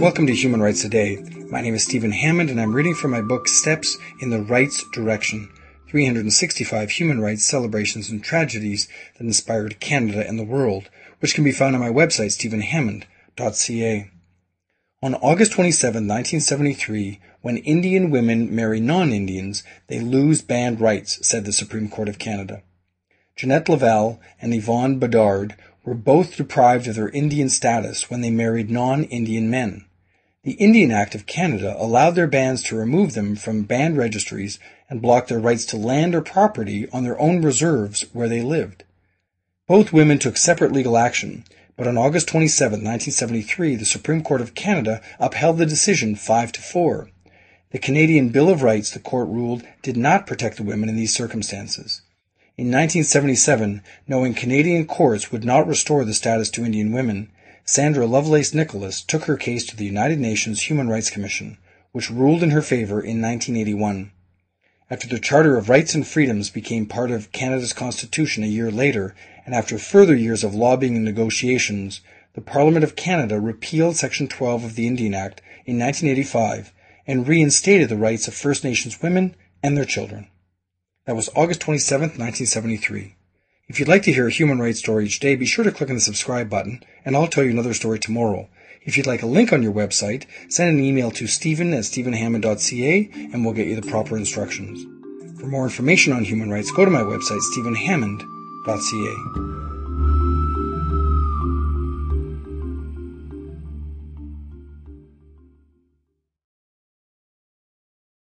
Welcome to Human Rights Today. My name is Stephen Hammond and I'm reading from my book Steps in the Rights Direction 365 Human Rights Celebrations and Tragedies that Inspired Canada and the World, which can be found on my website stephenhammond.ca. On August 27, 1973, when Indian women marry non-Indians, they lose band rights, said the Supreme Court of Canada. Jeanette Lavell and Yvonne Bedard were both deprived of their Indian status when they married non-Indian men. The Indian Act of Canada allowed their bands to remove them from band registries and block their rights to land or property on their own reserves where they lived. Both women took separate legal action, but on August 27, 1973, the Supreme Court of Canada upheld the decision 5 to 4. The Canadian Bill of Rights, the court ruled, did not protect the women in these circumstances. In 1977, knowing Canadian courts would not restore the status to Indian women, Sandra Lovelace Nicholas took her case to the United Nations Human Rights Commission, which ruled in her favor in 1981. After the Charter of Rights and Freedoms became part of Canada's Constitution a year later, and after further years of lobbying and negotiations, the Parliament of Canada repealed Section 12 of the Indian Act in 1985 and reinstated the rights of First Nations women and their children. That was August 27, 1973. If you'd like to hear a human rights story each day, be sure to click on the subscribe button, and I'll tell you another story tomorrow. If you'd like a link on your website, send an email to stephen at stephenhammond.ca and we'll get you the proper instructions. For more information on human rights, go to my website, stephenhammond.ca.